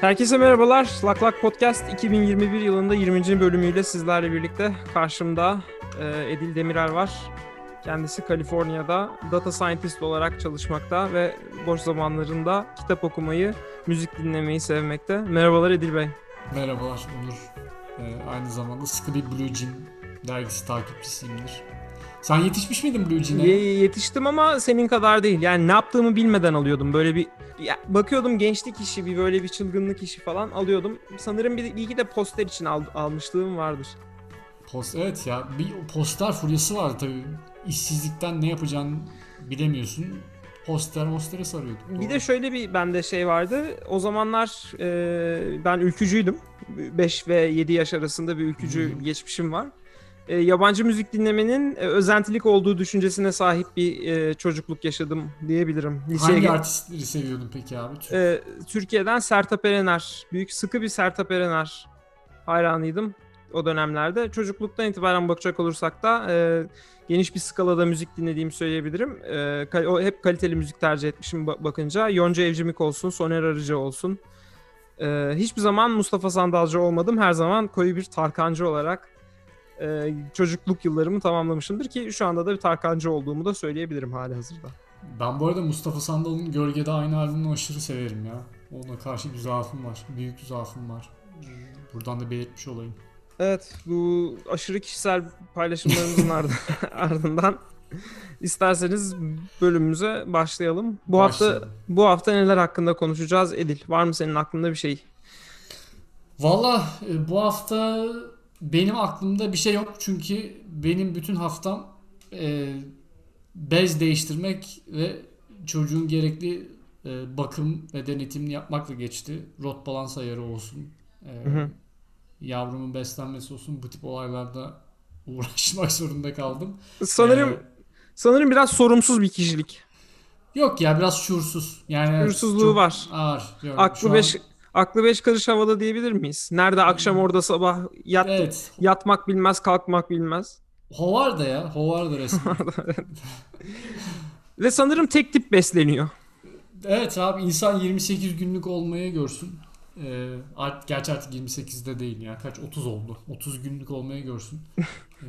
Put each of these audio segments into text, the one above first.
Herkese merhabalar. Lak Lak Podcast 2021 yılında 20. bölümüyle sizlerle birlikte karşımda e, Edil Demirel var. Kendisi Kaliforniya'da data scientist olarak çalışmakta ve boş zamanlarında kitap okumayı, müzik dinlemeyi sevmekte. Merhabalar Edil Bey. Merhabalar Onur. Ee, aynı zamanda bir Blue Jean dergisi takipçisiyimdir. Sen yetişmiş miydin Blue Jean'e? Ye- yetiştim ama senin kadar değil. Yani ne yaptığımı bilmeden alıyordum. Böyle bir ya, bakıyordum gençlik işi, bir böyle bir çılgınlık işi falan alıyordum. Sanırım bir, bir iki de poster için al- almışlığım vardır. Post, evet ya bir poster furyası vardı tabii. İşsizlikten ne yapacağını bilemiyorsun. Poster postere sarıyorduk. Bir Doğru. de şöyle bir bende şey vardı. O zamanlar e, ben ülkücüydüm. 5 ve 7 yaş arasında bir ülkücü Hmm. geçmişim var. E, yabancı müzik dinlemenin e, özentilik olduğu düşüncesine sahip bir e, çocukluk yaşadım diyebilirim. Liseye Hangi artistleri seviyordun peki abi? Türk- e, Türkiye'den Sertab Erener. Büyük sıkı bir Sertab Erener hayranıydım o dönemlerde. Çocukluktan itibaren bakacak olursak da e, geniş bir skalada müzik dinlediğimi söyleyebilirim. E, kal- o hep kaliteli müzik tercih etmişim ba- bakınca. Yonca Evcimik olsun, Soner Arıcı olsun. E, hiçbir zaman Mustafa Sandalcı olmadım. Her zaman koyu bir Tarkancı olarak e, çocukluk yıllarımı tamamlamışımdır ki şu anda da bir Tarkancı olduğumu da söyleyebilirim hali hazırda. Ben bu arada Mustafa Sandal'ın Gölgede Aynı albümünü aşırı severim ya. Ona karşı bir zaafım var. Büyük bir zaafım var. Buradan da belirtmiş olayım. Evet, bu aşırı kişisel paylaşımlarımızın ardı- ardından isterseniz bölümümüze başlayalım. Bu hafta Başlayalım. bu hafta neler hakkında konuşacağız Edil? Var mı senin aklında bir şey? Valla e, bu hafta benim aklımda bir şey yok çünkü benim bütün haftam e, bez değiştirmek ve çocuğun gerekli e, bakım ve denetimini yapmakla geçti. Rot balans ayarı olsun, e, Hı hı. yavrumun beslenmesi olsun bu tip olaylarda uğraşmak zorunda kaldım. Sanırım E, sanırım biraz sorumsuz bir kişilik. yok ya biraz şuursuz. Yani Şuursuzluğu var. Ağır. Aklı şu an- beş aklı beş karış havada diyebilir miyiz? Nerede akşam orada sabah yat, Evet. yatmak bilmez, kalkmak bilmez. Hovar da ya. Hovar da resmen. Ve sanırım tek tip besleniyor. Evet abi insan 28 günlük olmayı görsün. Ee, art, gerçi artık 28'de değil ya. Kaç 30 oldu. 30 günlük olmayı görsün. Ee,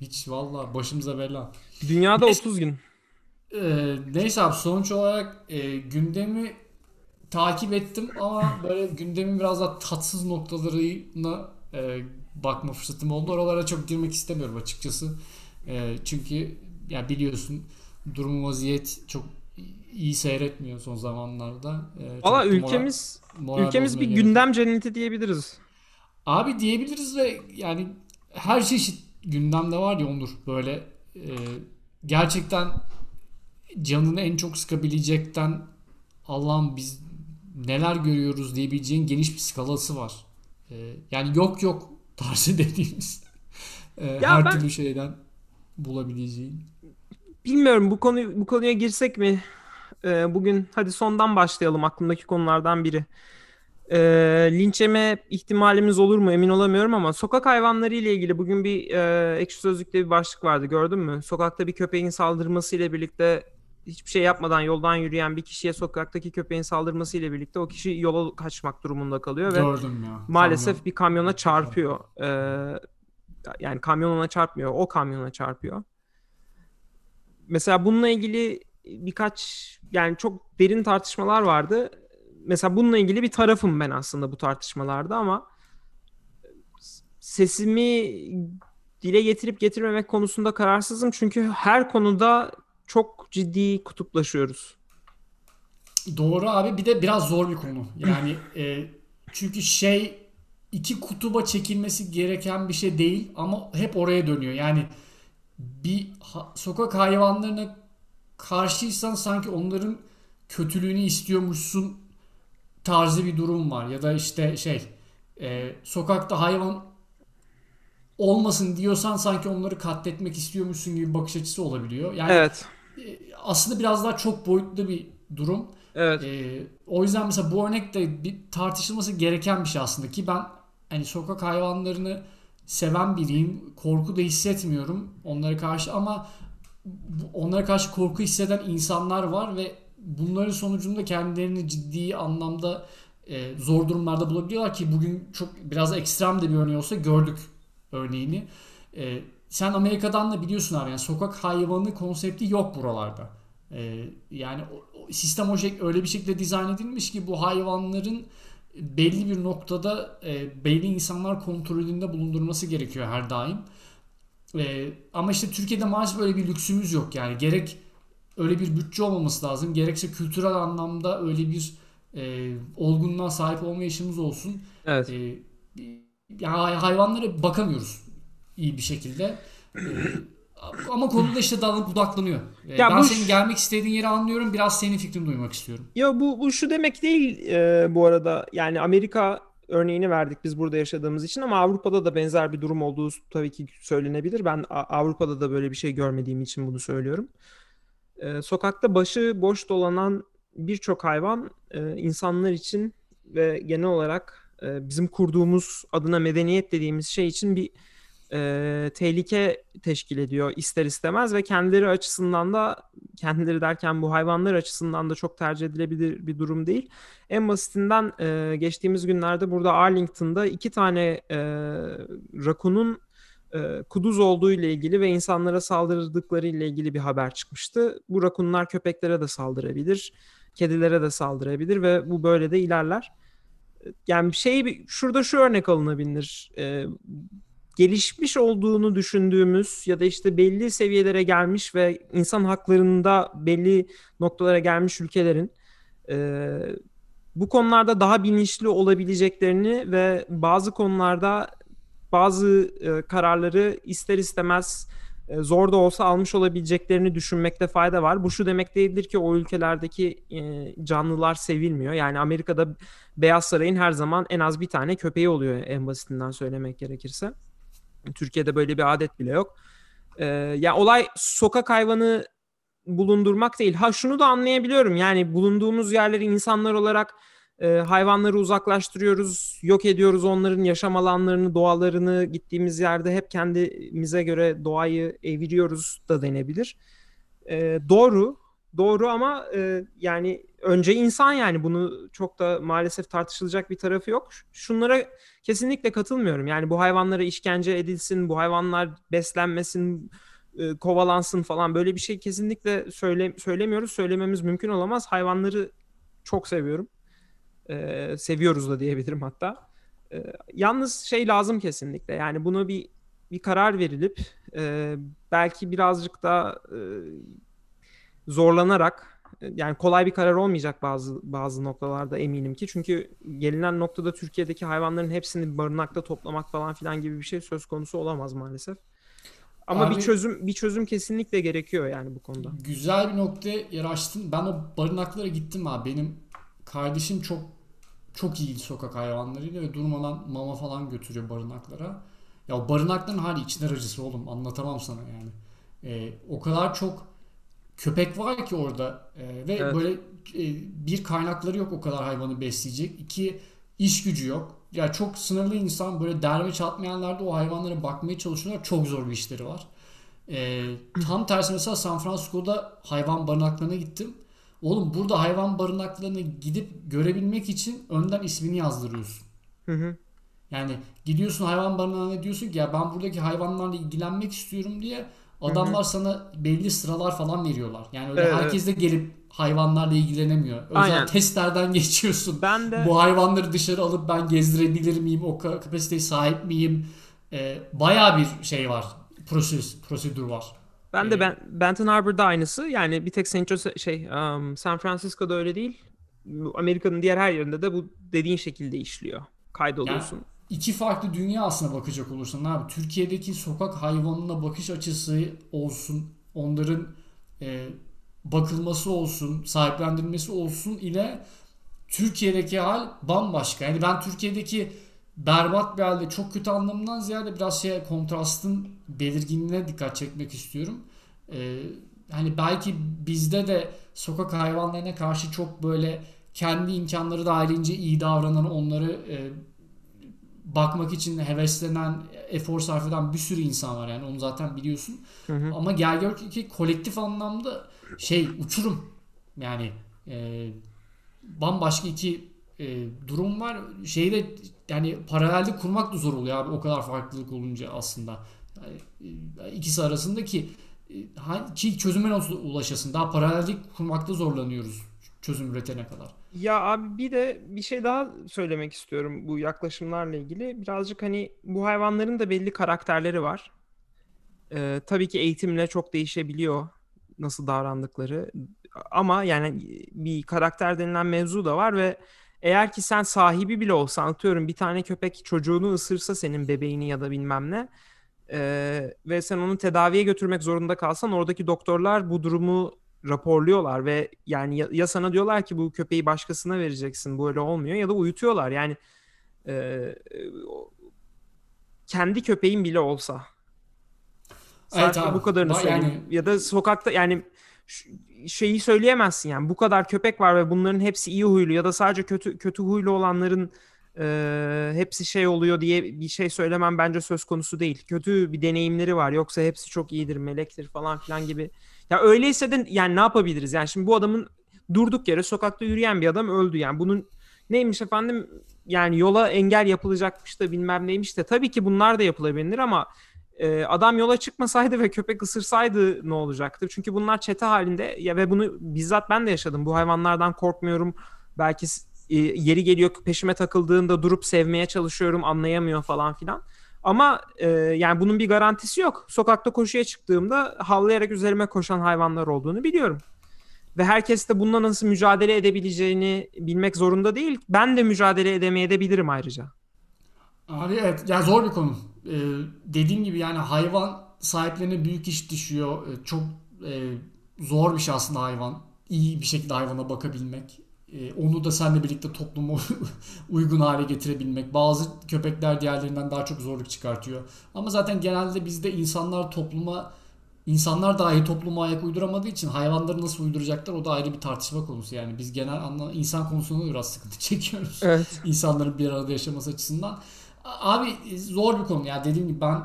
hiç valla başımıza bela. Dünyada Neyse. 30 gün. Ee, neyse abi sonuç olarak e, gündemi takip ettim ama böyle gündemin biraz daha tatsız noktalarına e, bakma fırsatım oldu. Oralara çok girmek istemiyorum açıkçası. E, çünkü ya biliyorsun durum vaziyet çok iyi seyretmiyor son zamanlarda. E, Valla moral- ülkemiz moral ülkemiz bir gerek gündem cenneti diyebiliriz. Abi diyebiliriz ve yani her çeşit gündemde var ya Onur böyle e, gerçekten canını en çok sıkabilecekten Allah'ım biz neler görüyoruz diyebileceğin geniş bir skalası var. E, yani yok yok tarzı dediğimiz e, her ben- türlü şeyden bulabileceğin. Bilmiyorum bu konu bu konuya girsek mi? Ee, bugün hadi sondan başlayalım aklımdaki konulardan biri. Ee, linç yeme ihtimalimiz olur mu emin olamıyorum ama sokak hayvanları ile ilgili bugün bir e, ekşi sözlükte bir başlık vardı gördün mü? Sokakta bir köpeğin saldırması ile birlikte hiçbir şey yapmadan yoldan yürüyen bir kişiye sokaktaki köpeğin saldırması ile birlikte o kişi yola kaçmak durumunda kalıyor ve Gördüm ya. maalesef Kamyon. bir kamyona çarpıyor. Ee, yani kamyon ona çarpmıyor, o kamyona çarpıyor. Mesela bununla ilgili birkaç yani çok derin tartışmalar vardı. Mesela bununla ilgili bir tarafım ben aslında bu tartışmalarda ama sesimi dile getirip getirmemek konusunda kararsızım. Çünkü her konuda çok ciddi kutuplaşıyoruz. Doğru abi bir de biraz zor bir konu. Yani e, çünkü şey iki kutuba çekilmesi gereken bir şey değil ama hep oraya dönüyor. Yani bir ha- sokak hayvanlarına karşıysan sanki onların kötülüğünü istiyormuşsun tarzı bir durum var. Ya da işte şey e, sokakta hayvan olmasın diyorsan sanki onları katletmek istiyormuşsun gibi bakış açısı olabiliyor. Yani Evet. Aslında biraz daha çok boyutlu bir durum. Evet. Ee, o yüzden mesela bu örnek de bir tartışılması gereken bir şey aslında ki ben hani sokak hayvanlarını seven biriyim. Korku da hissetmiyorum onlara karşı ama onlara karşı korku hisseden insanlar var ve bunların sonucunda kendilerini ciddi anlamda e, zor durumlarda bulabiliyorlar ki bugün çok biraz ekstrem de bir örneği olsa gördük örneğini. E, sen Amerika'dan da biliyorsun abi yani sokak hayvanı konsepti yok buralarda. E, yani sistem o şek öyle bir şekilde dizayn edilmiş ki bu hayvanların belli bir noktada e, belli insanlar kontrolünde bulundurması gerekiyor her daim. E, ama işte Türkiye'de maalesef böyle bir lüksümüz yok yani gerek öyle bir bütçe olmaması lazım gerekse kültürel anlamda öyle bir e, olgunluğa sahip olmayışımız olsun. Evet. E, yani hayvanlara bakamıyoruz iyi bir şekilde. E, ama konuda işte dalıp budaklanıyor. E, Ya ben bu senin gelmek istediğin yeri anlıyorum. Biraz senin fikrini duymak istiyorum. Ya bu bu şu demek değil e, bu arada. Yani Amerika örneğini verdik biz burada yaşadığımız için ama Avrupa'da da benzer bir durum olduğu tabii ki söylenebilir. Ben Avrupa'da da böyle bir şey görmediğim için bunu söylüyorum. E, sokakta başı boş dolanan birçok hayvan e, insanlar için ve genel olarak e, bizim kurduğumuz adına medeniyet dediğimiz şey için bir e, tehlike teşkil ediyor ister istemez ve kendileri açısından da kendileri derken bu hayvanlar açısından da çok tercih edilebilir bir durum değil. En basitinden e, geçtiğimiz günlerde burada Arlington'da iki tane e, rakunun e, kuduz olduğu ile ilgili ve insanlara saldırdıkları ile ilgili bir haber çıkmıştı. Bu rakunlar köpeklere de saldırabilir, kedilere de saldırabilir ve bu böyle de ilerler. Yani şey şurada şu örnek alınabilir. E, gelişmiş olduğunu düşündüğümüz ya da işte belli seviyelere gelmiş ve insan haklarında belli noktalara gelmiş ülkelerin e, bu konularda daha bilinçli olabileceklerini ve bazı konularda bazı e, kararları ister istemez e, zor da olsa almış olabileceklerini düşünmekte fayda var. Bu şu demek değildir ki o ülkelerdeki e, canlılar sevilmiyor. Yani Amerika'da Beyaz Saray'ın her zaman en az bir tane köpeği oluyor en basitinden söylemek gerekirse. Türkiye'de böyle bir adet bile yok. Ee, ya olay sokak hayvanı bulundurmak değil. Ha şunu da anlayabiliyorum. Yani bulunduğumuz yerleri insanlar olarak e, hayvanları uzaklaştırıyoruz, yok ediyoruz onların yaşam alanlarını, doğalarını gittiğimiz yerde hep kendimize göre doğayı eviriyoruz da denebilir. E, doğru, doğru ama e, yani önce insan yani bunu çok da maalesef tartışılacak bir tarafı yok. Şunlara kesinlikle katılmıyorum. Yani bu hayvanlara işkence edilsin, bu hayvanlar beslenmesin, e, kovalansın falan böyle bir şey kesinlikle söyle, söylemiyoruz. Söylememiz mümkün olamaz. Hayvanları çok seviyorum. E, seviyoruz da diyebilirim hatta. E, yalnız şey lazım kesinlikle. Yani bunu bir bir karar verilip e, belki birazcık da e, zorlanarak yani kolay bir karar olmayacak bazı bazı noktalarda eminim ki. Çünkü gelinen noktada Türkiye'deki hayvanların hepsini barınakta toplamak falan filan gibi bir şey söz konusu olamaz maalesef. Ama Abi- bir çözüm bir çözüm kesinlikle gerekiyor yani bu konuda. Güzel bir noktaya yer açtın. Ben o barınaklara gittim abi. Benim kardeşim çok çok iyi sokak hayvanlarıyla ve durmadan mama falan götürüyor barınaklara. Ya o barınakların hali içler acısı oğlum. Anlatamam sana yani. Ee, o kadar çok köpek var ki orada Ee, ve Evet. böyle e, bir kaynakları yok o kadar hayvanı besleyecek. İki iş gücü yok. Ya çok sınırlı insan böyle derme çatmayan yerde o hayvanlara bakmaya çalışıyorlar. Çok zor bir işleri var. Ee, tam tersi mesela San Francisco'da hayvan barınaklarına gittim. Oğlum burada hayvan barınaklarına gidip görebilmek için önden ismini yazdırıyorsun. Hı hı. Yani gidiyorsun hayvan barınağına diyorsun ki ya ben buradaki hayvanlarla ilgilenmek istiyorum diye adamlar sana belli sıralar falan veriyorlar. Yani öyle Evet, herkes de gelip hayvanlarla ilgilenemiyor. Özel Aynen. testlerden geçiyorsun. Ben de Bu hayvanları dışarı alıp ben gezdirebilir miyim? O ka- kapasiteye sahip miyim? Ee, bayağı bir şey var. Prosedür, prosedür var. ben de Ee, ben, Benton Harbor'da aynısı. Yani bir tek St. Jose şey um, San Francisco'da öyle değil. Amerika'nın diğer her yerinde de bu dediğin şekilde işliyor. Kaydoluyorsun. İki farklı dünya aslına bakacak olursan abi. Türkiye'deki sokak hayvanına bakış açısı olsun, onların e, bakılması olsun, sahiplendirilmesi olsun ile Türkiye'deki hal bambaşka. Yani ben Türkiye'deki berbat bir halde çok kötü anlamından ziyade biraz şey kontrastın belirginliğine dikkat çekmek istiyorum. Ee, hani belki bizde de sokak hayvanlarına karşı çok böyle kendi imkanları dahilince iyi davranan onları e, bakmak için heveslenen, efor sarf eden bir sürü insan var yani onu zaten biliyorsun. Hı hı. Ama gel gör ki kolektif anlamda şey uçurum yani e, bambaşka iki e, durum var. Şeyde yani paralelde kurmak da zor oluyor abi o kadar farklılık olunca aslında. Yani, e, ikisi arasındaki e, ki çözüme nasıl ulaşasın? Daha paralellik kurmakta zorlanıyoruz çözüm üretene kadar. Ya abi bir de bir şey daha söylemek istiyorum bu yaklaşımlarla ilgili. Birazcık hani bu hayvanların da belli karakterleri var. Ee, tabii ki eğitimle çok değişebiliyor nasıl davrandıkları. Ama yani bir karakter denilen mevzu da var ve eğer ki sen sahibi bile olsan atıyorum bir tane köpek çocuğunu ısırsa senin bebeğini ya da bilmem ne e, ve sen onu tedaviye götürmek zorunda kalsan oradaki doktorlar bu durumu raporluyorlar ve yani ya, ya sana diyorlar ki bu köpeği başkasına vereceksin bu öyle olmuyor ya da uyutuyorlar yani e, kendi köpeğin bile olsa evet abi. bu kadarını söyleyeyim yani... ya da sokakta yani şeyi söyleyemezsin yani bu kadar köpek var ve bunların hepsi iyi huylu ya da sadece kötü kötü huylu olanların e, hepsi şey oluyor diye bir şey söylemem bence söz konusu değil. Kötü bir deneyimleri var yoksa hepsi çok iyidir, melektir falan filan gibi. Ya öyleyse de yani ne yapabiliriz? Yani şimdi bu adamın durduk yere sokakta yürüyen bir adam öldü yani bunun neymiş efendim yani yola engel yapılacakmış da bilmem neymiş de tabii ki bunlar da yapılabilir ama e, adam yola çıkmasaydı ve köpek ısırsaydı ne olacaktı? Çünkü bunlar çete halinde ya ve bunu bizzat ben de yaşadım. Bu hayvanlardan korkmuyorum. Belki e, yeri geliyor peşime takıldığında durup sevmeye çalışıyorum anlayamıyor falan filan. Ama e, yani bunun bir garantisi yok. Sokakta koşuya çıktığımda havlayarak üzerime koşan hayvanlar olduğunu biliyorum. Ve herkes de bununla nasıl mücadele edebileceğini bilmek zorunda değil. Ben de mücadele edemeye de bilirim ayrıca. Abi evet ya zor bir konu. Ee, dediğim gibi yani hayvan sahiplerine büyük iş düşüyor. Ee, çok e, zor bir şey aslında hayvan. İyi bir şekilde hayvana bakabilmek. Ee, onu da seninle birlikte topluma uygun hale getirebilmek. Bazı köpekler diğerlerinden daha çok zorluk çıkartıyor. Ama zaten genelde bizde insanlar topluma insanlar dahi topluma ayak uyduramadığı için hayvanları nasıl uyduracaklar o da ayrı bir tartışma konusu. Yani biz genel anlamda insan konusunda biraz sıkıntı çekiyoruz. Evet. İnsanların bir arada yaşaması açısından. Abi zor bir konu ya dediğim gibi ben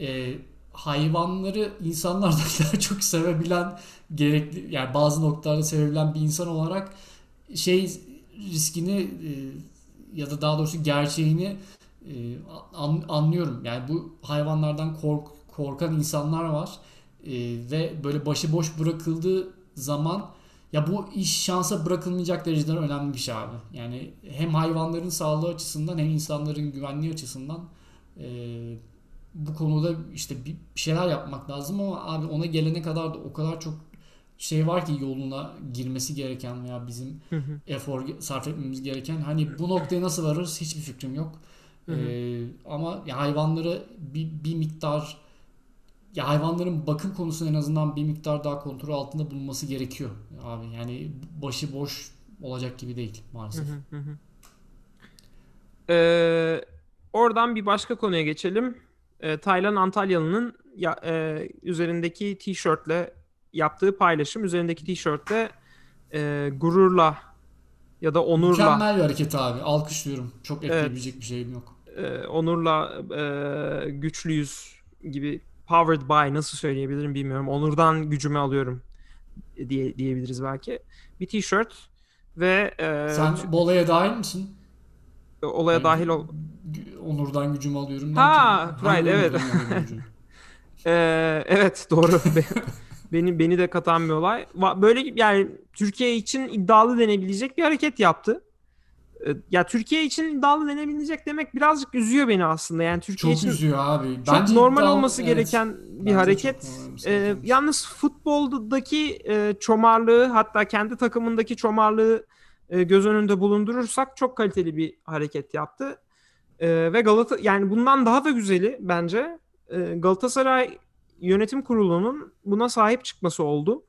e, hayvanları insanlardan daha çok sevebilen gerekli yani bazı noktalarda sevebilen bir insan olarak şey riskini e, ya da daha doğrusu gerçeğini e, an, anlıyorum. Yani bu hayvanlardan kork, korkan insanlar var e, ve böyle başıboş bırakıldığı zaman ya bu iş şansa bırakılmayacak derecede önemli bir şey abi. Yani hem hayvanların sağlığı açısından hem insanların güvenliği açısından e, bu konuda işte bir şeyler yapmak lazım ama abi ona gelene kadar da o kadar çok şey var ki yoluna girmesi gereken veya bizim efor sarf etmemiz gereken hani bu noktaya nasıl varırız hiçbir fikrim yok. Ee, ama ya hayvanları bir, bir miktar ya hayvanların bakım konusunda en azından bir miktar daha kontrol altında bulunması gerekiyor abi. Yani başı boş olacak gibi değil maalesef. Ee, oradan bir başka konuya geçelim. Ee, Taylan Antalyalı'nın ya, e, üzerindeki tişörtle yaptığı paylaşım. Üzerindeki tişörtte e, gururla ya da onurla. Mükemmel bir hareket abi. Alkışlıyorum. Çok ekleyebilecek evet, bir şeyim yok. E, onurla e, güçlüyüz gibi powered by nasıl söyleyebilirim bilmiyorum. Onurdan gücümü alıyorum diye diyebiliriz belki. Bir tişört ve e, sen bu olaya dahil misin? Olaya yani, dahil ol. Onurdan gücümü alıyorum. Ha, right evet. ee, evet doğru. beni beni de katan bir olay. Böyle yani Türkiye için iddialı denebilecek bir hareket yaptı. Ee, ya Türkiye için iddialı denebilecek demek birazcık üzüyor beni aslında. Yani Türkiye çok için üzüyor abi. Çok Bence normal iddialı, olması evet. gereken bir Bence hareket. Ee, yalnız futboldaki e, çomarlığı hatta kendi takımındaki çomarlığı e, göz önünde bulundurursak çok kaliteli bir hareket yaptı. E, ve Galata yani bundan daha da güzeli bence e, Galatasaray yönetim kurulunun buna sahip çıkması oldu.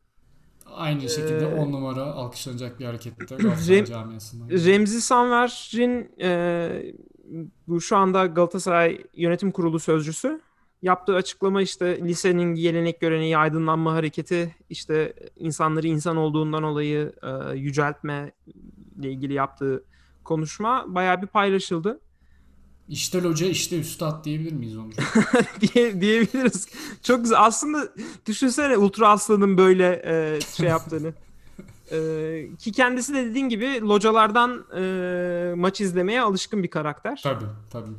Aynı şekilde 10 ee, numara alkışlanacak bir harekette Galatasaray camiasından. Remzi Sanver'in e, bu şu anda Galatasaray Yönetim Kurulu sözcüsü yaptığı açıklama işte lisenin gelenek göreneği aydınlanma hareketi işte insanları insan olduğundan dolayı e, yüceltme ile ilgili yaptığı konuşma bayağı bir paylaşıldı. İşte hoca işte üstad diyebilir miyiz onu? Diye, diyebiliriz. Çok güzel. Aslında düşünsene Ultra Aslan'ın böyle e, şey yaptığını. Ee, ki kendisi de dediğin gibi localardan e, maç izlemeye alışkın bir karakter. Tabii tabii.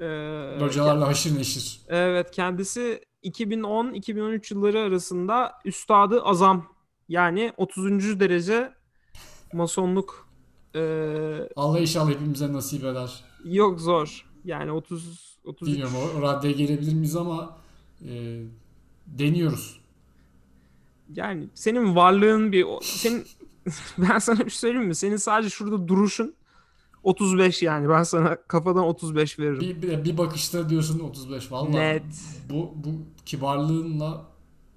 Ee, Localarla haşır neşir. Evet kendisi 2010-2013 yılları arasında Üstadı Azam yani 30. derece masonluk ee, Allah inşallah hepimize nasip eder. yok zor. Yani 30 33 Bilmiyorum o, raddeye gelebilir miyiz ama e, deniyoruz. yani senin varlığın bir senin ben sana bir şey söyleyeyim mi? Senin sadece şurada duruşun 35 yani. Ben sana kafadan 35 veririm. Bir, bir, bir bakışta diyorsun 35. Vallahi Net. bu, bu kibarlığınla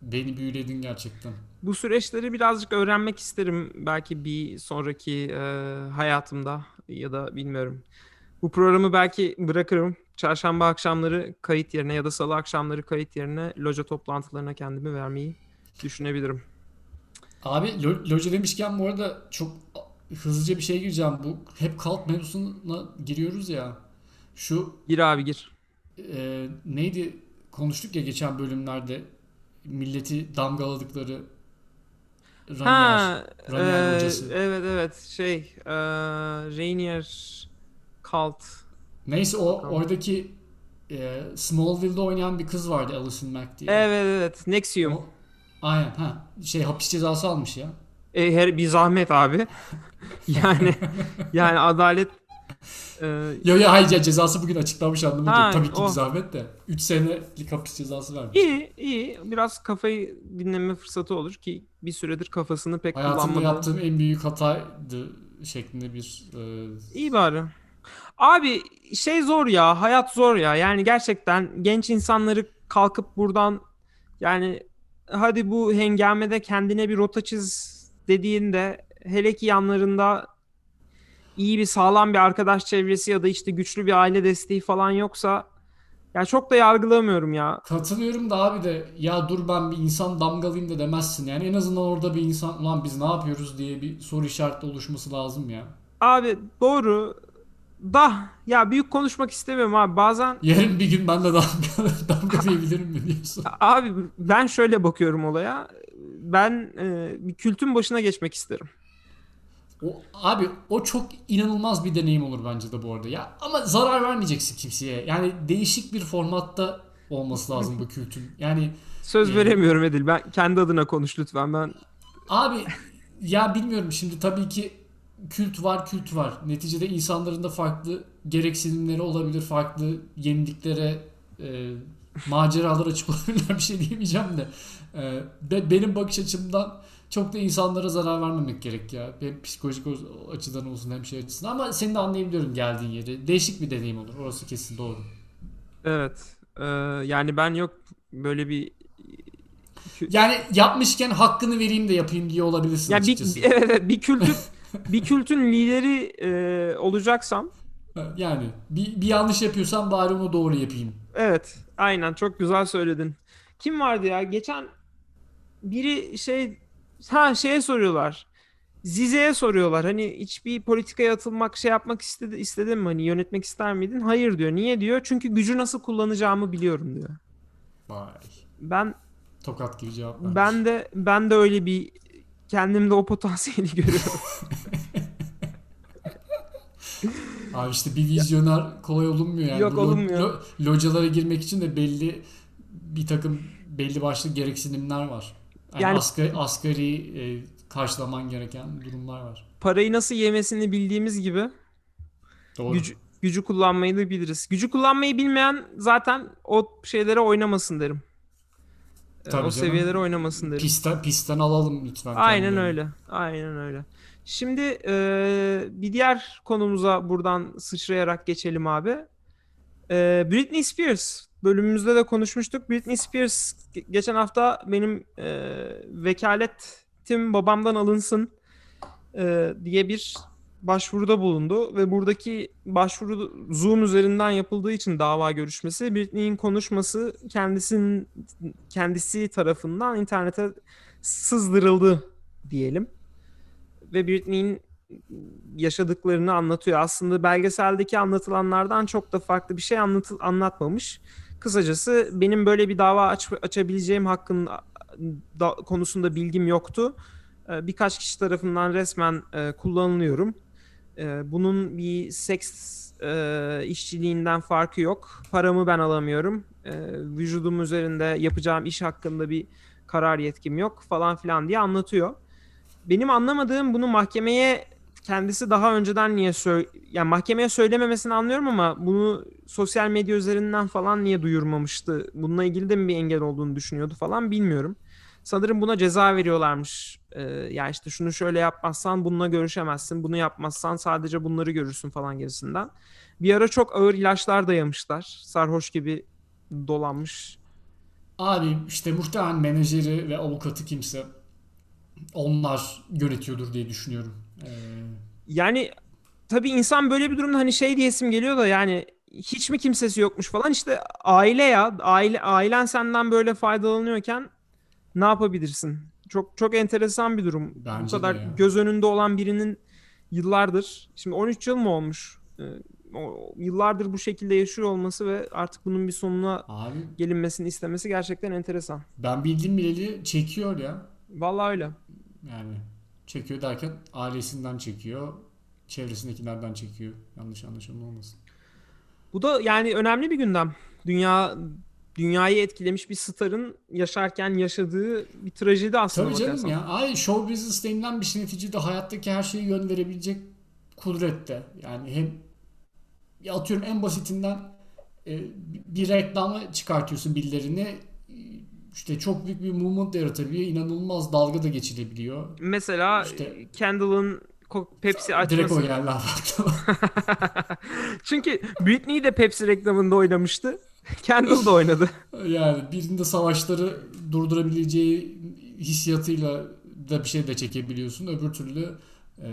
beni büyüledin gerçekten. Bu süreçleri birazcık öğrenmek isterim belki bir sonraki e, hayatımda ya da bilmiyorum. Bu programı belki bırakırım. Çarşamba akşamları kayıt yerine ya da salı akşamları kayıt yerine loca toplantılarına kendimi vermeyi düşünebilirim. Abi lo- loca demişken bu arada çok hızlıca bir şey gireceğim. Bu hep kalk mevzusuna giriyoruz ya. Şu Gir abi gir. e, neydi konuştuk ya geçen bölümlerde milleti damgaladıkları Ranier. Ha, Ranier e, hocası. evet evet şey e, Rainier Cult. Neyse o oradaki e, Smallville'de oynayan bir kız vardı Alison Mack diye. Evet evet Nexium. O- aynen ha şey hapis cezası almış ya. E, her bir zahmet abi. yani yani adalet e, Yo yo hayır ya cezası bugün açıklanmış anlamı Ha. Tabii ki o. bir zahmet de. 3 senelik hapis cezası vermiş. iyi iyi biraz kafayı dinleme fırsatı olur ki bir süredir kafasını pek Hayatımda kullanmadı. yaptığım en büyük hataydı şeklinde bir e, İyi bari. Abi şey zor ya hayat zor ya yani gerçekten genç insanları kalkıp buradan yani hadi bu hengamede kendine bir rota çiz dediğinde hele ki yanlarında iyi bir sağlam bir arkadaş çevresi ya da işte güçlü bir aile desteği falan yoksa ya çok da yargılamıyorum ya. katılıyorum da abi de ya dur ben bir insan damgalayayım da demezsin. Yani en azından orada bir insan ulan biz ne yapıyoruz diye bir soru işareti oluşması lazım ya. Abi doğru da ya büyük konuşmak istemiyorum abi bazen Yarın bir gün ben de damga, damgalayabilirim mi diyorsun? Abi ben şöyle bakıyorum olaya. Ben e, bir kültün başına geçmek isterim. O, abi o çok inanılmaz bir deneyim olur bence de bu arada. Ya ama zarar vermeyeceksin kimseye. Yani değişik bir formatta olması lazım bu kültün. Yani Söz Yani- veremiyorum Edil. Ben kendi adına konuş lütfen. Ben abi ya bilmiyorum şimdi tabii ki kült var kült var. Neticede insanların da farklı gereksinimleri olabilir. Farklı yeniliklere e, maceralar açık olabilirler bir şey diyemeyeceğim de. E, be- benim bakış açımdan çok da insanlara zarar vermemek gerek ya. Hem psikolojik açıdan olsun hem şey açısından. Ama seni de anlayabiliyorum geldiğin yeri. Değişik bir deneyim olur. Orası kesin doğru. evet. e, yani ben yok böyle bir Yani yapmışken hakkını vereyim de yapayım diye olabilirsin ya bir açıkçası. evet, evet, bir kültün bir kültün lideri e, olacaksam Yani bir, bir yanlış yapıyorsam bari onu doğru yapayım. evet aynen çok güzel söyledin. Kim vardı ya? Geçen biri şey ha şeye soruyorlar. Zize'ye soruyorlar. Hani hiçbir politikaya atılmak, şey yapmak istedi, istedin mi? Hani yönetmek ister miydin? Hayır diyor. Niye diyor? Çünkü gücü nasıl kullanacağımı biliyorum diyor. Vay. Ben Tokat gibi cevap vermiş. ben de ben de öyle bir kendimde o potansiyeli görüyorum. Abi işte bir vizyoner kolay olunmuyor yani. Yok, lo- olunmuyor. lo- localara girmek için de belli bir takım belli başlı gereksinimler var. Yani, Yani- asgari, asgari e, karşılaman gereken durumlar var. Parayı nasıl yemesini bildiğimiz gibi Doğru. gücü, gücü kullanmayı da biliriz. Gücü kullanmayı bilmeyen zaten o şeylere oynamasın derim. Tabii o canım. seviyelere oynamasın derim. Pistten, pistten alalım lütfen. Aynen kendilerini. öyle. Aynen öyle. Şimdi e, bir diğer konumuza buradan sıçrayarak geçelim abi. E, Britney Spears. Bölümümüzde de konuşmuştuk. Britney Spears ge- geçen hafta benim e, vekaletim babamdan alınsın e, diye bir başvuruda bulundu ve buradaki başvuru Zoom üzerinden yapıldığı için dava görüşmesi Britney'in konuşması kendisinin kendisi tarafından internete sızdırıldı diyelim. Ve Britney'in yaşadıklarını anlatıyor. Aslında belgeseldeki anlatılanlardan çok da farklı bir şey anlatı- anlatmamış. Kısacası benim böyle bir dava aç- açabileceğim hakkın da- konusunda bilgim yoktu. e, birkaç kişi tarafından resmen e, kullanılıyorum. E, bunun bir seks e, işçiliğinden farkı yok. Paramı ben alamıyorum. E, vücudum üzerinde yapacağım iş hakkında bir karar yetkim yok falan filan diye anlatıyor. Benim anlamadığım bunu mahkemeye kendisi daha önceden niye söyle yani mahkemeye söylememesini anlıyorum ama bunu sosyal medya üzerinden falan niye duyurmamıştı? Bununla ilgili de mi bir engel olduğunu düşünüyordu falan bilmiyorum. Sanırım buna ceza veriyorlarmış. Ee, ya işte şunu şöyle yapmazsan bununla görüşemezsin. Bunu yapmazsan sadece bunları görürsün falan gibisinden. Bir ara çok ağır ilaçlar dayamışlar. Sarhoş gibi dolanmış. Abi işte muhtemelen menajeri ve avukatı kimse onlar yönetiyordur diye düşünüyorum. Ee, Yani tabii insan böyle bir durumda hani şey diyesim geliyor da yani hiç mi kimsesi yokmuş falan işte aile ya aile ailen senden böyle faydalanıyorken ne yapabilirsin? Çok çok enteresan bir durum. Bu Bence de kadar göz önünde olan birinin yıllardır şimdi 13 yıl mı olmuş? Ee, o- yıllardır bu şekilde yaşıyor olması ve artık bunun bir sonuna abi gelinmesini istemesi gerçekten enteresan. ben bildiğim bileli çekiyor ya. Vallahi öyle. Yani çekiyor derken ailesinden çekiyor. Çevresindekilerden çekiyor. Yanlış anlaşılma olmasın. Bu da yani önemli bir gündem. Dünya dünyayı etkilemiş bir starın yaşarken yaşadığı bir trajedi aslında Tabii canım ya. Ay show business denilen bir şey neticede hayattaki her şeyi yön verebilecek kudrette. Yani hem ya atıyorum en basitinden e, bir reklamı çıkartıyorsun birilerini e, işte çok büyük bir movement yaratabiliyor. inanılmaz dalga da geçirebiliyor. Mesela İşte- Kendall'ın Ko- Pepsi Direkt o açması. geldi. Çünkü Britney de Pepsi reklamında oynamıştı. Kendall da oynadı. Yani birinde savaşları durdurabileceği hissiyatıyla da bir şey de çekebiliyorsun. Öbür türlü e,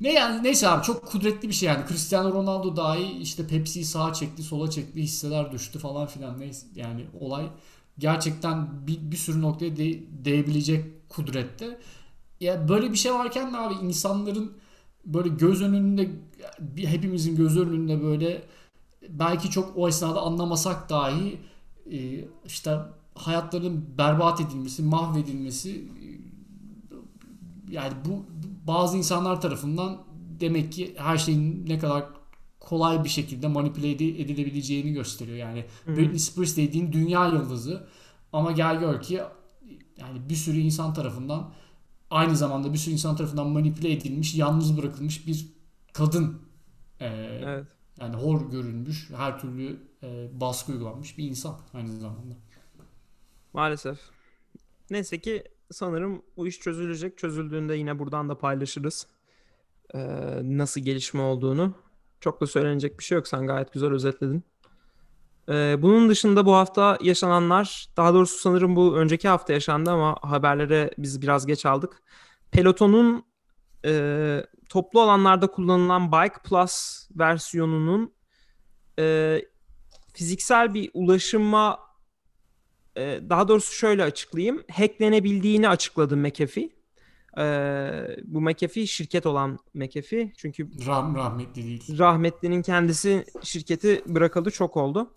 ne yani neyse abi çok kudretli bir şey yani. Cristiano Ronaldo dahi işte Pepsi'yi sağa çekti, sola çekti, hisseler düştü falan filan. Neyse yani olay gerçekten bir, bir sürü noktaya de, değebilecek kudrette. Ya böyle bir şey varken de abi insanların böyle göz önünde hepimizin göz önünde böyle belki çok o esnada anlamasak dahi e, işte hayatlarının berbat edilmesi, mahvedilmesi e, yani bu bazı insanlar tarafından demek ki her şeyin ne kadar kolay bir şekilde manipüle edi- edilebileceğini gösteriyor. Yani Britney Spears dediğin dünya yıldızı ama gel gör ki yani bir sürü insan tarafından aynı zamanda bir sürü insan tarafından manipüle edilmiş, yalnız bırakılmış bir kadın. Ee, Evet. yani hor görülmüş, her türlü e, baskı uygulanmış bir insan aynı zamanda. Maalesef. Neyse ki sanırım bu iş çözülecek. Çözüldüğünde yine buradan da paylaşırız. Ee, nasıl gelişme olduğunu. Çok da söylenecek bir şey yok. Sen gayet güzel özetledin. Ee, bunun dışında bu hafta yaşananlar, daha doğrusu sanırım bu önceki hafta yaşandı ama haberlere biz biraz geç aldık. Peloton'un e, toplu alanlarda kullanılan Bike Plus versiyonunun e, fiziksel bir ulaşıma e, daha doğrusu şöyle açıklayayım. Hacklenebildiğini açıkladı McAfee. Bu McAfee şirket olan McAfee. Çünkü Rah rahmetli değil. rahmetlinin kendisi şirketi bırakalı çok oldu.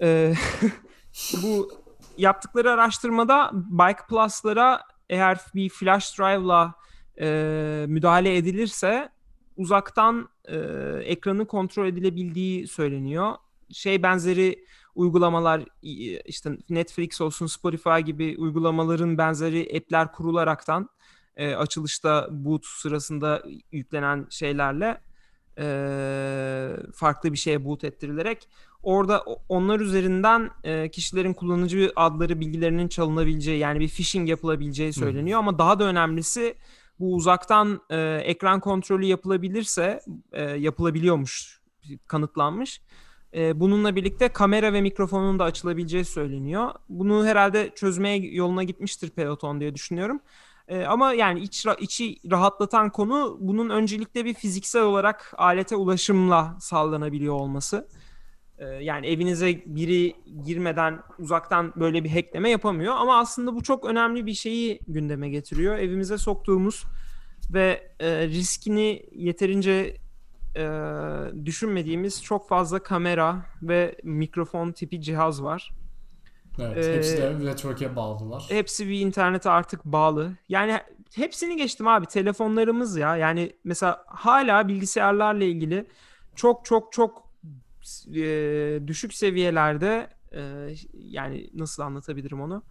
Bu yaptıkları araştırmada Bike Plus'lara eğer bir flash drive'la e, müdahale edilirse uzaktan e, ekranı kontrol edilebildiği söyleniyor. Şey benzeri uygulamalar işte Netflix olsun Spotify gibi uygulamaların benzeri app'ler kurularaktan e, açılışta boot sırasında yüklenen şeylerle e, farklı bir şeye boot ettirilerek orada onlar üzerinden e, kişilerin kullanıcı adları bilgilerinin çalınabileceği yani bir phishing yapılabileceği söyleniyor ama daha da önemlisi bu uzaktan e, ekran kontrolü yapılabilirse e, yapılabiliyormuş kanıtlanmış. E, bununla birlikte kamera ve mikrofonun da açılabileceği söyleniyor. Bunu herhalde çözmeye yoluna gitmiştir Peloton diye düşünüyorum. E, ama yani iç, içi rahatlatan konu bunun öncelikle bir fiziksel olarak alete ulaşımla sağlanabiliyor olması. E, yani evinize biri girmeden uzaktan böyle bir hackleme yapamıyor. Ama aslında bu çok önemli bir şeyi gündeme getiriyor. Evimize soktuğumuz ve e, riskini yeterince e, düşünmediğimiz çok fazla kamera ve mikrofon tipi cihaz var. Evet, Ee, hepsi de network'e bağlılar. Hepsi bir internete artık bağlı. Yani hepsini geçtim abi. Telefonlarımız ya. Yani mesela hala bilgisayarlarla ilgili çok çok çok e, düşük seviyelerde e, yani nasıl anlatabilirim onu?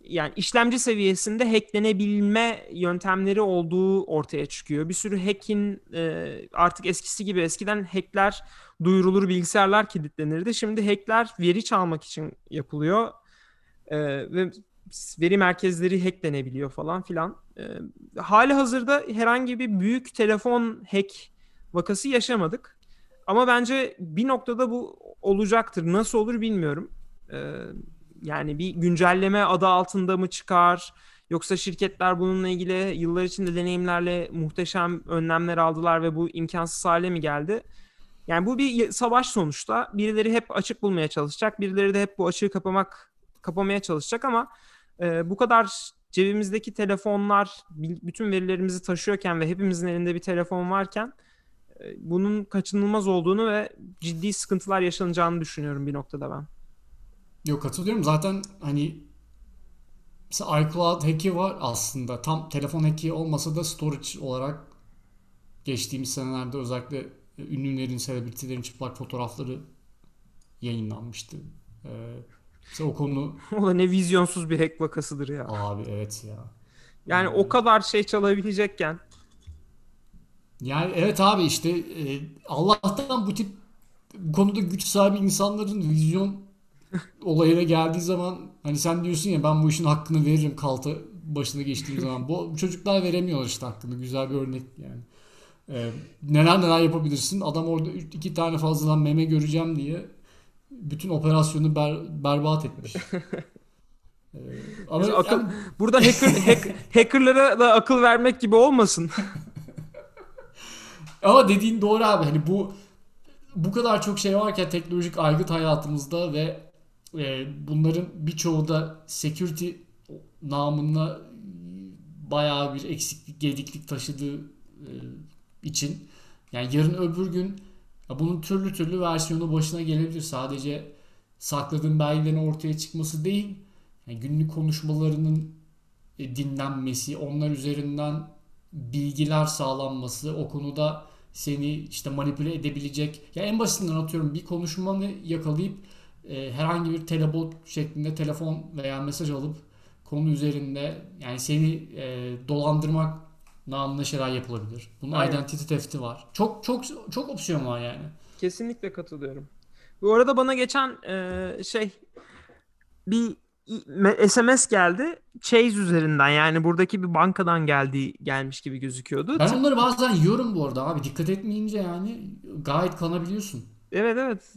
Yani işlemci seviyesinde hacklenebilme yöntemleri olduğu ortaya çıkıyor. Bir sürü hackin e, artık eskisi gibi eskiden hackler duyurulur bilgisayarlar kilitlenirdi. Şimdi hackler veri çalmak için yapılıyor. E, ve veri merkezleri hacklenebiliyor falan filan. E, hali hazırda herhangi bir büyük telefon hack vakası yaşamadık. Ama bence bir noktada bu olacaktır. Nasıl olur bilmiyorum. E, yani bir güncelleme adı altında mı çıkar? Yoksa şirketler bununla ilgili yıllar içinde deneyimlerle muhteşem önlemler aldılar ve bu imkansız hale mi geldi? Yani bu bir savaş sonuçta. Birileri hep açık bulmaya çalışacak. Birileri de hep bu açığı kapamak kapamaya çalışacak ama e, bu kadar cebimizdeki telefonlar bütün verilerimizi taşıyorken ve hepimizin elinde bir telefon varken e, bunun kaçınılmaz olduğunu ve ciddi sıkıntılar yaşanacağını düşünüyorum bir noktada ben. Yok katılıyorum. Zaten hani mesela iCloud hack'i var aslında. Tam telefon hack'i olmasa da storage olarak geçtiğimiz senelerde özellikle ünlülerin, selebritilerin çıplak fotoğrafları yayınlanmıştı. Ee, mesela o konu... o da ne vizyonsuz bir hack vakasıdır ya. Abi evet ya. Yani hmm. o kadar şey çalabilecekken. Yani evet abi işte e, Allah'tan bu tip bu konuda güç sahibi insanların vizyon olayına geldiği zaman hani sen diyorsun ya ben bu işin hakkını veririm kalta başına geçtiğim zaman. Bu, çocuklar veremiyorlar işte hakkını. Güzel bir örnek yani. Ee, neler neler yapabilirsin. Adam orada iki tane fazladan meme göreceğim diye bütün operasyonu ber, berbat etmiş. ee, ama akıl, yani... burada hacker, hack, hackerlara da akıl vermek gibi olmasın. ama dediğin doğru abi. Hani bu bu kadar çok şey varken teknolojik aygıt hayatımızda ve e, bunların birçoğu da security namına bayağı bir eksiklik, gediklik taşıdığı e, için yani yarın öbür gün bunun türlü türlü versiyonu başına gelebilir. Sadece sakladığın belgelerin ortaya çıkması değil, yani günlük konuşmalarının e, dinlenmesi, onlar üzerinden bilgiler sağlanması, o konuda seni işte manipüle edebilecek. Ya en basitinden atıyorum bir konuşmanı yakalayıp e, herhangi bir telebot şeklinde telefon veya mesaj alıp konu üzerinde yani seni e, dolandırmak namına şeyler yapılabilir. Bunun Aynen. identity thefti var. Çok çok çok opsiyon var yani. Kesinlikle katılıyorum. Bu arada bana geçen e, şey bir SMS geldi. Chase üzerinden yani buradaki bir bankadan geldiği gelmiş gibi gözüküyordu. Ben onları bazen yiyorum bu arada abi. Dikkat etmeyince yani gayet kanabiliyorsun. Evet evet.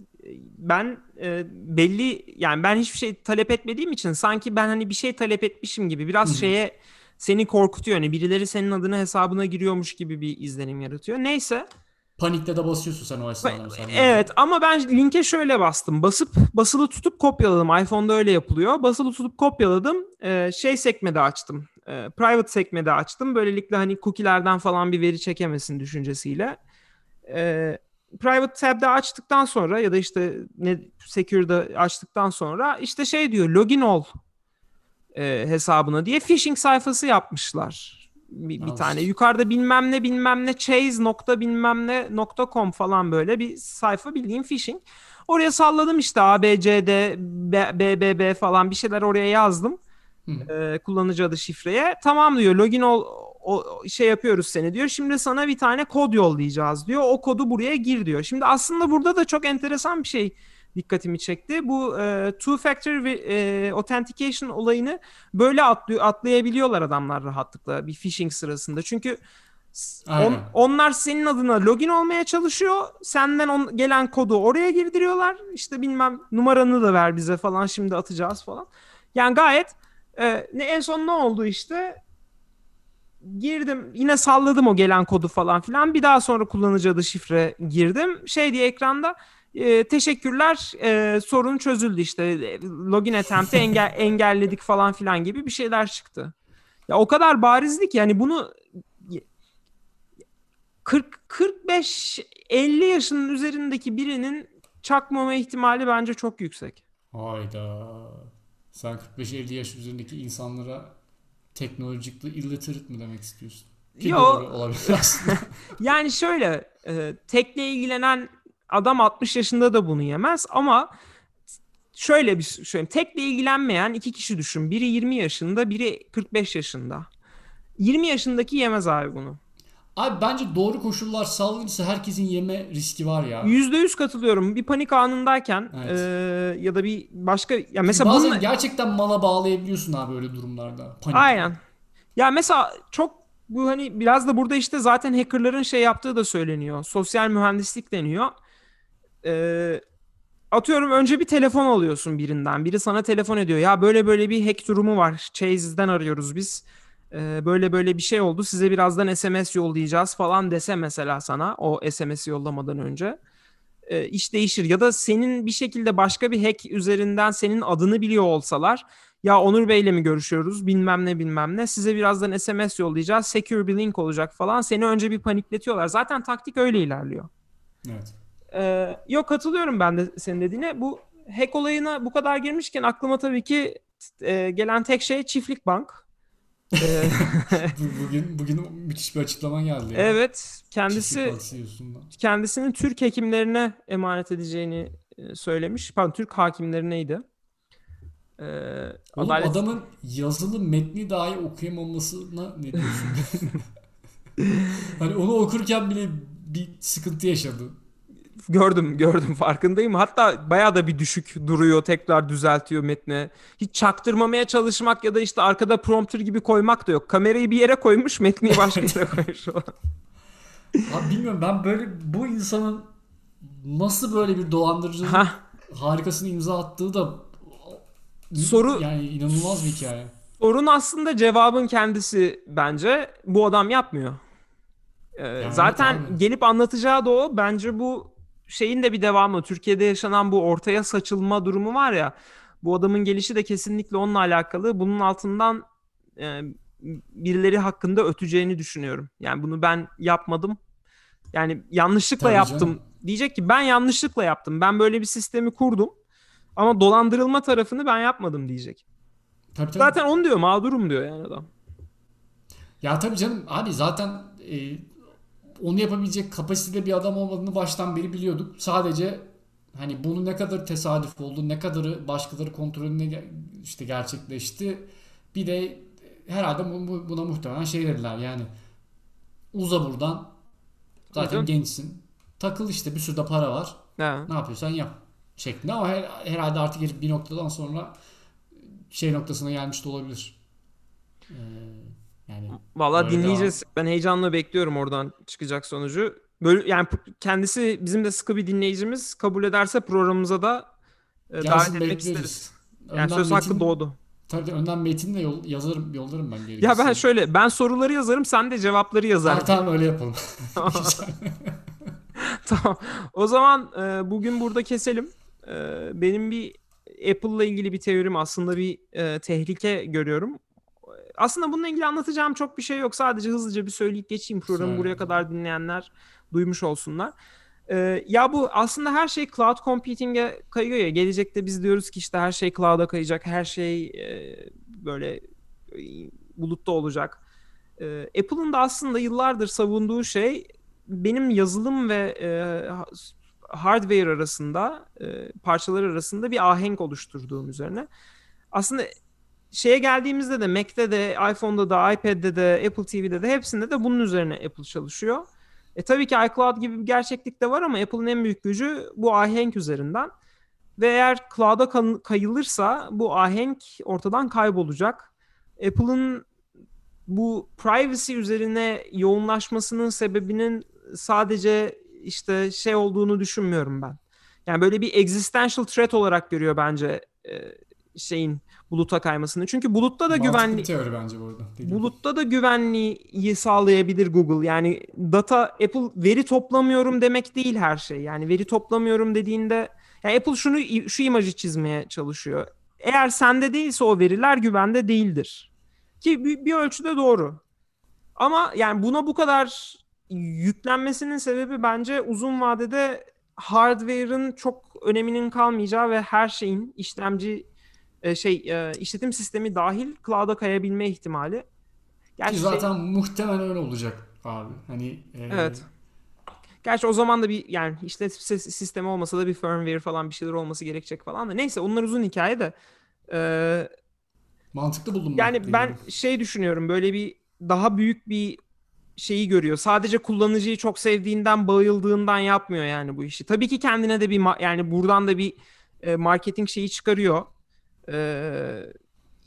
Ben e, belli yani ben hiçbir şey talep etmediğim için sanki ben hani bir şey talep etmişim gibi biraz Hı-hı. şeye seni korkutuyor. Yani birileri senin adına hesabına giriyormuş gibi bir izlenim yaratıyor. Neyse. Panikte de basıyorsun sen o esnada. Evet ama ben linke şöyle bastım. Basıp basılı tutup kopyaladım. iPhone'da öyle yapılıyor. Basılı tutup kopyaladım. Ee, şey sekmede açtım. Ee, private sekmede açtım. Böylelikle hani cookie'lerden falan bir veri çekemesin düşüncesiyle. Ee, private tab'de açtıktan sonra ya da işte ne secure'da açtıktan sonra işte şey diyor login ol e, hesabına diye phishing sayfası yapmışlar. Bir, bir tane yukarıda bilmem ne bilmem ne chase nokta bilmem ne nokta com falan böyle bir sayfa bildiğin phishing. Oraya salladım işte A, B, C, D, B, B, B, B falan bir şeyler oraya yazdım. E, kullanıcı adı şifreye. Tamam diyor login ol o şey yapıyoruz seni diyor. Şimdi sana bir tane kod yollayacağız diyor. O kodu buraya gir diyor. Şimdi aslında burada da çok enteresan bir şey dikkatimi çekti. Bu e, two factor ve e, authentication olayını böyle atlıyor, atlayabiliyorlar adamlar rahatlıkla bir phishing sırasında. Çünkü on, onlar senin adına login olmaya çalışıyor. Senden on, gelen kodu oraya girdiriyorlar. İşte bilmem numaranı da ver bize falan şimdi atacağız falan. Yani gayet e, ne en son ne oldu işte girdim yine salladım o gelen kodu falan filan. Bir daha sonra kullanıcı adı şifre girdim. Şey diye ekranda e, teşekkürler e, sorun çözüldü işte login attempt'i engel, engelledik falan filan gibi bir şeyler çıktı. Ya o kadar barizdi ki yani bunu 40 45 50 yaşının üzerindeki birinin çakmama ihtimali bence çok yüksek. Hayda. Sen 45-50 yaş üzerindeki insanlara teknolojikli illiterate mi demek istiyorsun? Ki Yo. olabilir aslında. Yani şöyle e, tekle ilgilenen adam 60 yaşında da bunu yemez ama şöyle bir söyleyeyim. Tekle ilgilenmeyen iki kişi düşün. Biri 20 yaşında, biri 45 yaşında. 20 yaşındaki yemez abi bunu. Abi bence doğru koşullar sağlanırsa herkesin yeme riski var ya. %100 katılıyorum. Bir panik anındayken Evet. e, ya da bir başka ya mesela Bazen bununla- gerçekten mala bağlayabiliyorsun abi öyle durumlarda. Panik. Aynen. Ya mesela çok bu hani biraz da burada işte zaten hackerların şey yaptığı da söyleniyor. Sosyal mühendislik deniyor. Ee, atıyorum önce bir telefon alıyorsun birinden. Biri sana telefon ediyor. Ya böyle böyle bir hack durumu var. Chase'den arıyoruz biz. Böyle böyle bir şey oldu. Size birazdan SMS yollayacağız falan dese mesela sana o SMS'i yollamadan önce. İş değişir. Ya da senin bir şekilde başka bir hack üzerinden senin adını biliyor olsalar ya Onur Bey'le mi görüşüyoruz bilmem ne bilmem ne size birazdan SMS yollayacağız secure bir link olacak falan seni önce bir panikletiyorlar zaten taktik öyle ilerliyor. Evet. Ee, yok katılıyorum ben de senin dediğine bu hack olayına bu kadar girmişken aklıma tabii ki e, gelen tek şey çiftlik bank. Bu- Bugün bugün müthiş bir açıklama geldi. ya. evet kendisi kendisinin Türk hekimlerine emanet edeceğini e, söylemiş. Pardon Türk hakimlerineydi. Ee, Oğlum adalet- adamın yazılı metni dahi okuyamamasına ne diyorsun? hani onu okurken bile bir sıkıntı yaşadı. Gördüm gördüm farkındayım. Hatta bayağı da bir düşük duruyor tekrar düzeltiyor metni. Hiç çaktırmamaya çalışmak ya da işte arkada prompter gibi koymak da yok. Kamerayı bir yere koymuş metni başka yere koymuş falan. Abi bilmiyorum ben böyle bu insanın nasıl böyle bir dolandırıcılık Hah, harikasını imza attığı da Soru- yani inanılmaz bir hikaye. sorun aslında cevabın kendisi bence. Bu adam yapmıyor. Ee, evet zaten abi. gelip anlatacağı da o. Bence bu şeyin de bir devamı. Türkiye'de yaşanan bu ortaya saçılma durumu var ya. Bu adamın gelişi de kesinlikle onunla alakalı. Bunun altından e, birileri hakkında öteceğini düşünüyorum. Yani bunu ben yapmadım. Yani yanlışlıkla Tabii yaptım. canım. Diyecek ki ben yanlışlıkla yaptım. Ben böyle bir sistemi kurdum. Ama dolandırılma tarafını ben yapmadım diyecek. Tabii tabii. Zaten onu diyor mağdurum diyor yani adam. Ya tabii canım abi zaten e, onu yapabilecek kapasitede bir adam olmadığını baştan beri biliyorduk. Sadece hani bunu ne kadar tesadüf oldu, ne kadarı başkaları kontrolüne ge- işte gerçekleşti. Bir de herhalde bu- bu- buna muhtemelen şey dediler yani uza buradan zaten Tabii. gençsin. Takıl işte bir sürü de para var. Ha. Ne yapıyorsan yap şeklinde ama her, herhalde artık herif bir noktadan sonra şey noktasına gelmiş de olabilir. Ee, yani Öyle dinleyeceğiz. Ben heyecanla bekliyorum oradan çıkacak sonucu. Böyle yani kendisi bizim de sıkı bir dinleyicimiz. Kabul ederse programımıza da e, davet etmek isteriz. Yani Önden söz hakkı metin- doğdu. Tabii de önden metin de yol, yazarım, yollarım ben Ya gerekirse. ben şöyle ben soruları yazarım sen de cevapları yazarsın. tamam öyle yapalım. tamam. O zaman e, bugün burada keselim. E, benim bir Apple'la ilgili bir teorim aslında bir e, tehlike görüyorum. Aslında bununla ilgili anlatacağım çok bir şey yok. Sadece hızlıca bir söyleyip geçeyim programı Söyle. buraya kadar dinleyenler duymuş olsunlar. E, ya bu aslında her şey cloud computing'e kayıyor ya. Gelecekte biz diyoruz ki işte her şey cloud'a kayacak. Her şey e, böyle e, bulutta olacak. E, Apple'ın da aslında yıllardır savunduğu şey benim yazılım ve e, ha- hardware arasında e, parçalar arasında bir ahenk oluşturduğum üzerine. Aslında şeye geldiğimizde de Mac'te de iPhone'da da iPad'de de Apple TV'de de hepsinde de bunun üzerine Apple çalışıyor. E tabii ki iCloud gibi bir gerçeklik de var ama Apple'ın en büyük gücü bu ahenk üzerinden. Ve eğer cloud'a kayılırsa bu ahenk ortadan kaybolacak. Apple'ın bu privacy üzerine yoğunlaşmasının sebebinin sadece işte şey olduğunu düşünmüyorum ben. Yani böyle bir existential threat olarak görüyor bence e, şeyin buluta kaymasını. Çünkü bulutta da güvenli teori bence bu arada. bulutta da güvenliği sağlayabilir Google. Yani data Apple veri toplamıyorum demek değil her şey. Yani veri toplamıyorum dediğinde yani Apple şunu şu imajı çizmeye çalışıyor. Eğer sende değilse o veriler güvende değildir. Ki bir, bir ölçüde doğru. Ama yani buna bu kadar yüklenmesinin sebebi bence uzun vadede hardware'ın çok öneminin kalmayacağı ve her şeyin işlemci e, şey e, işletim sistemi dahil cloud'a kayabilme ihtimali. Gerçi Ki şey- zaten muhtemelen öyle olacak abi. Hani e, Evet. Gerçi o zaman da bir yani işletim sis- sistemi olmasa da bir firmware falan bir şeyler olması gerekecek falan da. Neyse onlar uzun hikaye de. Ee, mantıklı buldum ben. yani ben dediğini. şey düşünüyorum böyle bir daha büyük bir şeyi görüyor. Sadece kullanıcıyı çok sevdiğinden, bayıldığından yapmıyor yani bu işi. Tabii ki kendine de bir yani buradan da bir e, marketing şeyi çıkarıyor. Ee,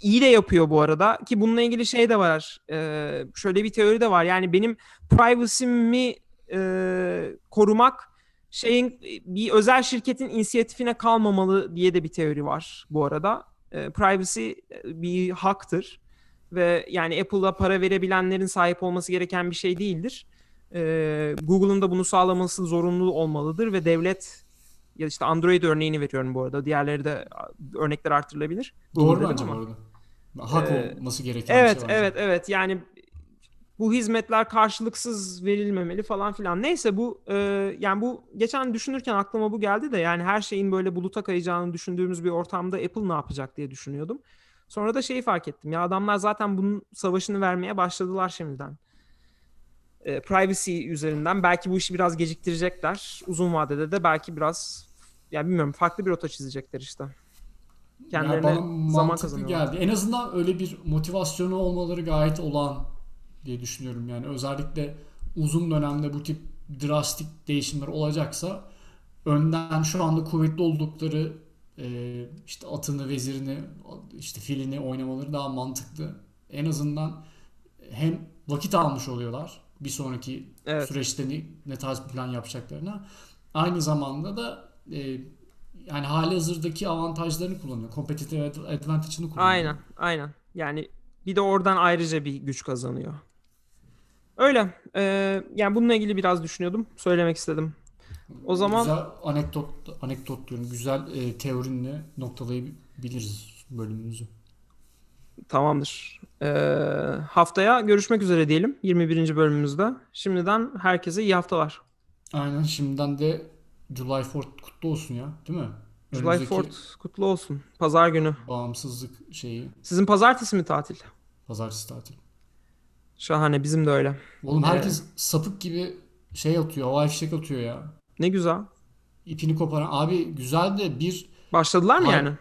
iyi de yapıyor bu arada ki bununla ilgili şey de var. Ee, şöyle bir teori de var. Yani benim privacy'mi e, korumak şeyin bir özel şirketin inisiyatifine kalmamalı diye de bir teori var bu arada. E, privacy bir haktır ve yani Apple'a para verebilenlerin sahip olması gereken bir şey değildir. E, Google'ın da bunu sağlaması zorunlu olmalıdır ve devlet ya işte Android örneğini veriyorum bu arada. Diğerleri de örnekler artırılabilir. Doğru bence bu arada. Hak Ee, olması gereken bir Evet, şey bence. evet, evet. Yani bu hizmetler karşılıksız verilmemeli falan filan. Neyse bu e, yani bu geçen düşünürken aklıma bu geldi de yani her şeyin böyle buluta kayacağını düşündüğümüz bir ortamda Apple ne yapacak diye düşünüyordum. Sonra da şeyi fark ettim. Ya adamlar zaten bunun savaşını vermeye başladılar şimdiden. E, privacy üzerinden belki bu işi biraz geciktirecekler. Uzun vadede de belki biraz ya bilmiyorum farklı bir rota çizecekler işte. Yani Kendilerine bana zaman kazanıyorlar. geldi. En azından öyle bir motivasyonu olmaları gayet olağan diye düşünüyorum. Yani özellikle uzun dönemde bu tip drastik değişimler olacaksa önden şu anda kuvvetli oldukları e, işte atını, vezirini, işte filini oynamaları daha mantıklı. En azından hem vakit almış oluyorlar bir sonraki Evet. süreçte ne, ne tarz bir plan yapacaklarına. Aynı zamanda da e, yani hali hazırdaki avantajlarını kullanıyor. Competitive ad- advantage'ını kullanıyor. Aynen, aynen. Yani bir de oradan ayrıca bir güç kazanıyor. Öyle. Ee, yani bununla ilgili biraz düşünüyordum. Söylemek istedim. O zaman Güzel anekdot, anekdot diyorum. Güzel e, teorinle noktalayabiliriz bölümümüzü. tamamdır. Ee, haftaya görüşmek üzere diyelim. 21. bölümümüzde. Şimdiden herkese iyi haftalar. Aynen şimdiden de July 4th kutlu olsun ya değil mi? July Önümüzdeki 4th kutlu olsun. Pazar günü. bağımsızlık şeyi Sizin pazartesi mi tatil? pazartesi tatil. Şahane. Bizim de öyle. Oğlum Ee, herkes sapık gibi şey atıyor. Havai fişek atıyor ya. Ne güzel. İpini koparan. Abi güzel de bir Başladılar mı Hayır. yani?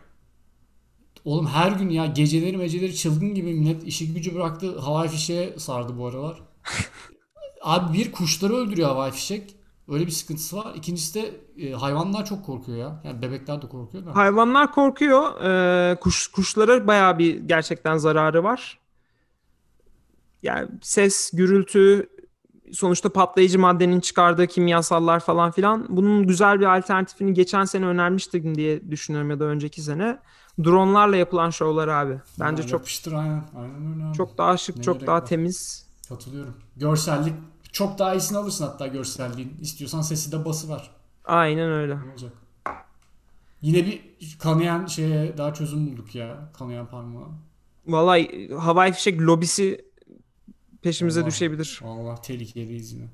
Oğlum her gün ya geceleri meceleri çılgın gibi millet işi gücü bıraktı havai fişeğe sardı bu aralar. Abi bir kuşları öldürüyor havai fişek. Öyle bir sıkıntısı var. İkincisi de e, hayvanlar çok korkuyor ya. Yani bebekler de korkuyor da. Hayvanlar korkuyor. Ee, kuş kuşlara bayağı bir gerçekten zararı var. Yani ses, gürültü, sonuçta patlayıcı maddenin çıkardığı kimyasallar falan filan. Bunun güzel bir alternatifini geçen sene önermiştim diye düşünüyorum ya da önceki sene. Dronlarla yapılan şovlar abi. Bence Ya çok yapıştır aynen. Aynen öyle abi. çok daha şık, Ne çok daha var? temiz. Katılıyorum. Görsellik çok daha iyisini alırsın hatta görselliğin. İstiyorsan sesi de bası var. Aynen öyle. Ne olacak? Yine bir kanayan şeye daha çözüm bulduk ya. Kanayan parmağı. Vallahi havai fişek lobisi peşimize Allah. düşebilir. Vallahi tehlikeliyiz yine.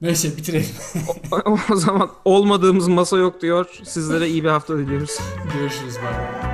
Neyse bitirelim. o zaman olmadığımız masa yok diyor. Sizlere iyi bir hafta diliyoruz. Görüşürüz. Bay.